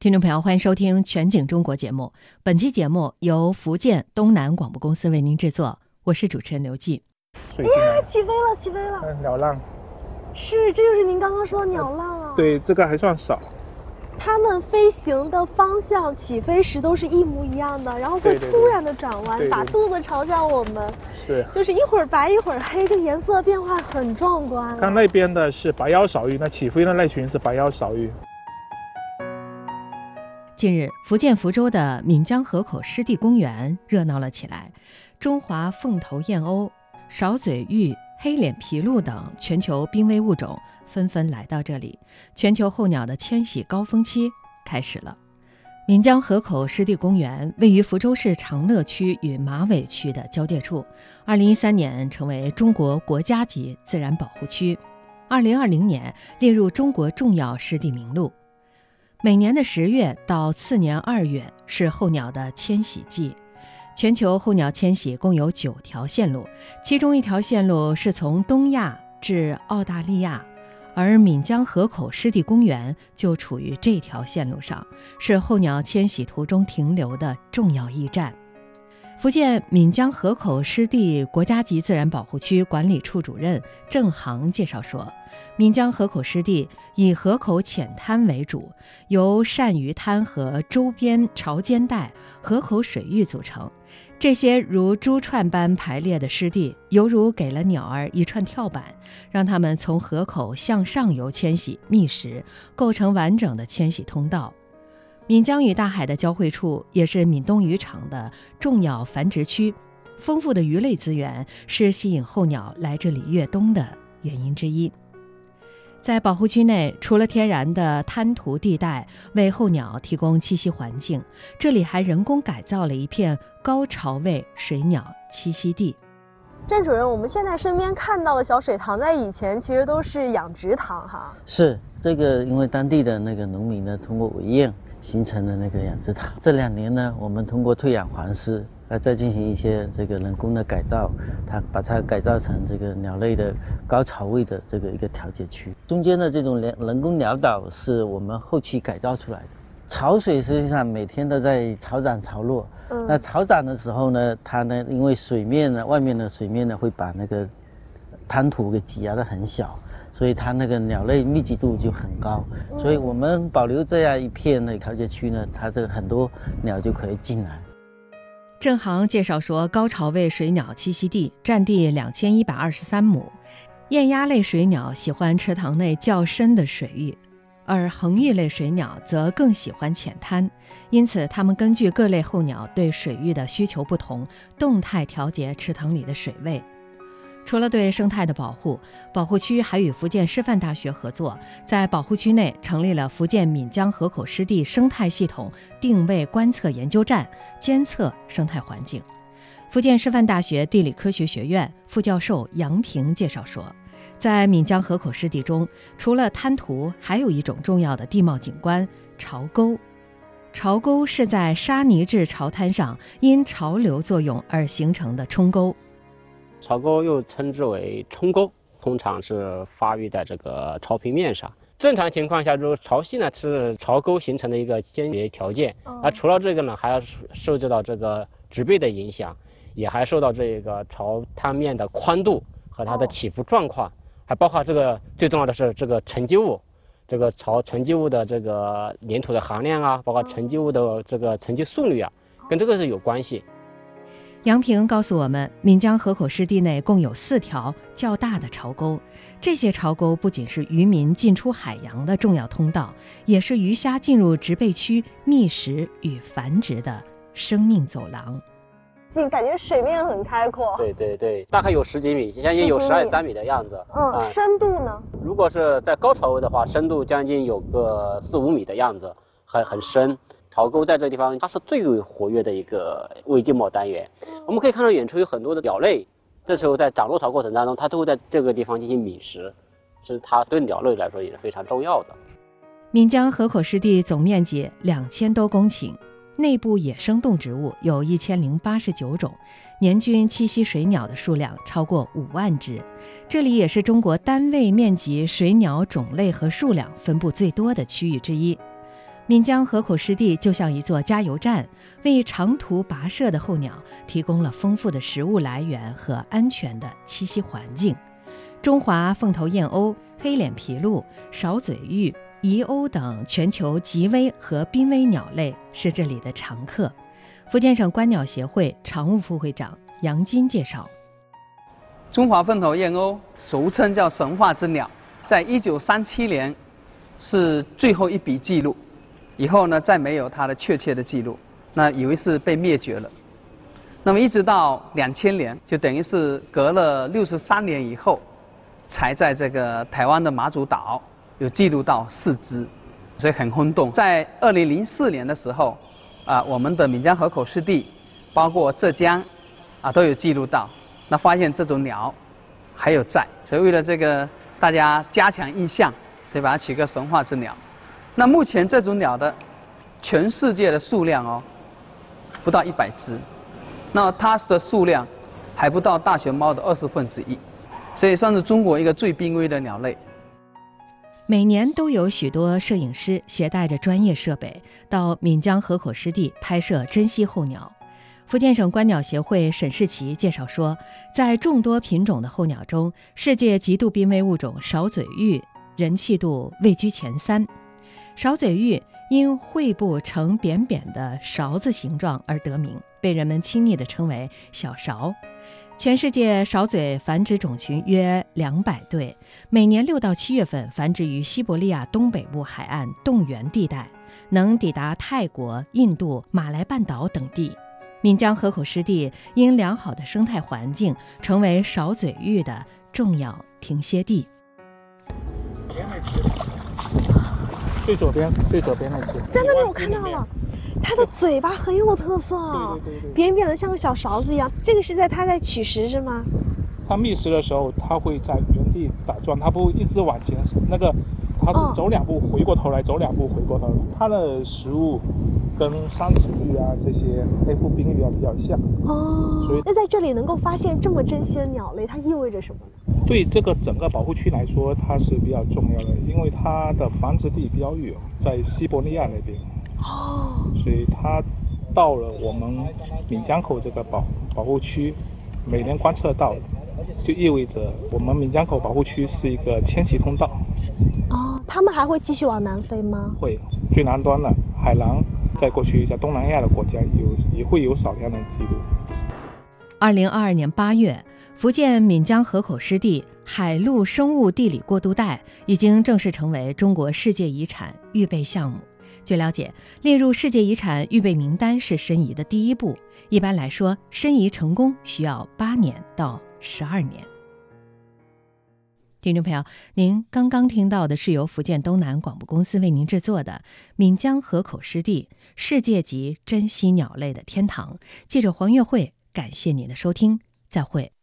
听众朋友，欢迎收听《全景中国》节目。本期节目由福建东南广播公司为您制作，我是主持人刘季。哎呀，起飞了，起飞了！鸟浪，是，这就是您刚刚说的鸟浪啊。，对，这个还算少。它们飞行的方向、起飞时都是一模一样的，然后会突然的转弯，对对把肚子朝向我们，对，就是一会儿白一会儿黑，这颜色变化很壮观、啊。看那边的是白腰少玉，那起飞的那群是白腰少玉。近日，福建福州的闽江河口湿地公园热闹了起来，中华凤头燕鸥、勺嘴鹬、黑脸琵鹭等全球濒危物种纷纷来到这里，全球候鸟的迁徙高峰期开始了。闽江河口湿地公园位于福州市长乐区与马尾区的交界处，2013年成为中国国家级自然保护区，2020年列入中国重要湿地名录。每年的十月到次年二月是候鸟的迁徙季。全球候鸟迁徙共有九条线路，其中一条线路是从东亚至澳大利亚，而闽江河口湿地公园就处于这条线路上，是候鸟迁徙途中停留的重要驿站。福建闽江河口湿地国家级自然保护区管理处主任郑航介绍说，闽江河口湿地以河口浅滩为主，由鳝鱼滩和周边潮间带、河口水域组成。这些如珠串般排列的湿地，犹如给了鸟儿一串跳板，让它们从河口向上游迁徙觅食，构成完整的迁徙通道。闽江与大海的交汇处，也是闽东渔场的重要繁殖区。丰富的鱼类资源是吸引候鸟来这里越冬的原因之一。在保护区内，除了天然的滩涂地带为候鸟提供栖息环境，这里还人工改造了一片高潮位水鸟栖息地。郑主任，我们现在身边看到的小水塘，在以前其实都是养殖塘哈。是这个，因为当地的那个农民呢，通过围堰形成的那个养殖塘。这两年呢，我们通过退养还施，来再进行一些这个人工的改造，它把它改造成这个鸟类的高潮位的这个一个调节区。中间的这种人人工鸟岛是我们后期改造出来的。潮水实际上每天都在潮涨潮落，嗯那潮涨的时候呢，它呢因为水面呢外面的水面呢会把那个滩涂给挤压的很小，所以它那个鸟类密集度就很高。所以我们保留这样一片的调节区呢，它这个很多鸟就可以进来。郑航介绍说，高潮位水鸟栖息地占地两千一百二十三亩，雁鸭类水鸟喜欢池塘内较深的水域，而恒翼类水鸟则更喜欢浅滩，因此它们根据各类候鸟对水域的需求不同，动态调节池塘里的水位。除了对生态的保护，保护区还与福建师范大学合作，在保护区内成立了福建闽江河口湿地生态系统定位观测研究站，监测生态环境。福建师范大学地理科学学院副教授杨平介绍说，在闽江河口湿地中，除了滩涂，还有一种重要的地貌景观——潮沟。潮沟是在沙泥质潮滩上因潮流作用而形成的冲沟。潮沟又称之为冲沟，通常是发育在这个潮平面上。正常情况下，如果潮汐呢是潮沟形成的一个先决条件。哦除了这个呢，还要受制到这个植被的影响，也还受到这个潮滩面的宽度和它的哦起伏状况，还包括这个最重要的是这个沉积物，这个潮沉积物的这个粘土的含量啊，包括沉积物的这个沉积速率啊，跟这个是有关系。杨平告诉我们，闽江河口湿地内共有四条较大的潮沟，这些潮沟不仅是渔民进出海洋的重要通道，也是鱼虾进入植被区觅食与繁殖的生命走廊。近感觉水面很开阔。对对对，大概有十几米，将近有十二三米的样子。嗯，啊深度呢？如果是在高潮位的话，深度将近有个四五米的样子，很很深。潮沟在这个地方，它是最为活跃的一个微地貌单元。我们可以看到远处有很多的鸟类，这时候在涨落潮过程当中，它都会在这个地方进行觅食，其实它对鸟类来说也是非常重要的。闽江河口湿地总面积两千多公顷，内部野生动植物有一千零八十九种，年均栖息水鸟的数量超过五万只。这里也是中国单位面积水鸟种类和数量分布最多的区域之一。岷江河口湿地就像一座加油站，为长途跋涉的候鸟提供了丰富的食物来源和安全的栖息环境。中华凤头燕鸥、黑脸琵鹭、勺嘴鹬、遗鸥等全球极危和濒危鸟类是这里的常客。福建省观鸟协会常务副会长杨金介绍：中华凤头燕鸥，俗称叫神话之鸟，在一九三七年是最后一笔记录，以后呢再没有它的确切的记录，那以为是被灭绝了。那么一直到两千年，就等于是隔了六十三年以后。才在这个台湾的马祖岛有记录到四只，所以很轰动。在二零零四年的时候，啊，我们的闽江河口湿地，包括浙江，啊，都有记录到。那发现这种鸟还有在，所以为了这个大家加强印象，所以把它取个神话之鸟。那目前这种鸟的全世界的数量哦，不到一百只，那它的数量还不到大熊猫的二十分之一。所以算是中国一个最濒危的鸟类。每年都有许多摄影师携带着专业设备到闽江河口湿地拍摄珍稀候鸟。福建省观鸟协会沈世奇介绍说，在众多品种的候鸟中，世界极度濒危物种少嘴鹬人气度位居前三。勺嘴鹬因喙部呈扁扁的勺子形状而得名，被人们亲昵地称为“小勺”。全世界勺嘴繁殖种群约两百对，每年六到七月份繁殖于西伯利亚东北部海岸冻原地带，能抵达泰国、印度、马来半岛等地。岷江河口湿地因良好的生态环境，成为勺嘴鹬的重要停歇地。最左边，最左边那只，在那里我看到了。它的嘴巴很有特色，扁扁的像个小勺子一样。这个是在它在取食是吗？它觅食的时候，它会在原地打转，它不会一直往前。那个它是走两步回过头来，走两步回过头来。它的食物跟三齿鱼啊这些黑腹滨鱼啊比较像。哦，所以那在这里能够发现这么珍稀的鸟类，它意味着什么呢？对这个整个保护区来说，它是比较重要的，因为它的繁殖地比较远，在西伯利亚那边。哦，所以它到了我们闽江口这个保保护区，每年观测到，就意味着我们闽江口保护区是一个迁徙通道。哦，他们还会继续往南飞吗？会，最南端的海南，在过去在东南亚的国家有也会有少量的记录。二零二二年八月，福建闽江河口湿地海陆生物地理过渡带已经正式成为中国世界遗产预备项目。据了解，列入世界遗产预备名单是申遗的第一步。一般来说，申遗成功需要八年到十二年。听众朋友，您刚刚听到的是由福建东南广播公司为您制作的《闽江河口湿地世界级珍稀鸟类的天堂》。记者黄月慧，感谢您的收听，再会。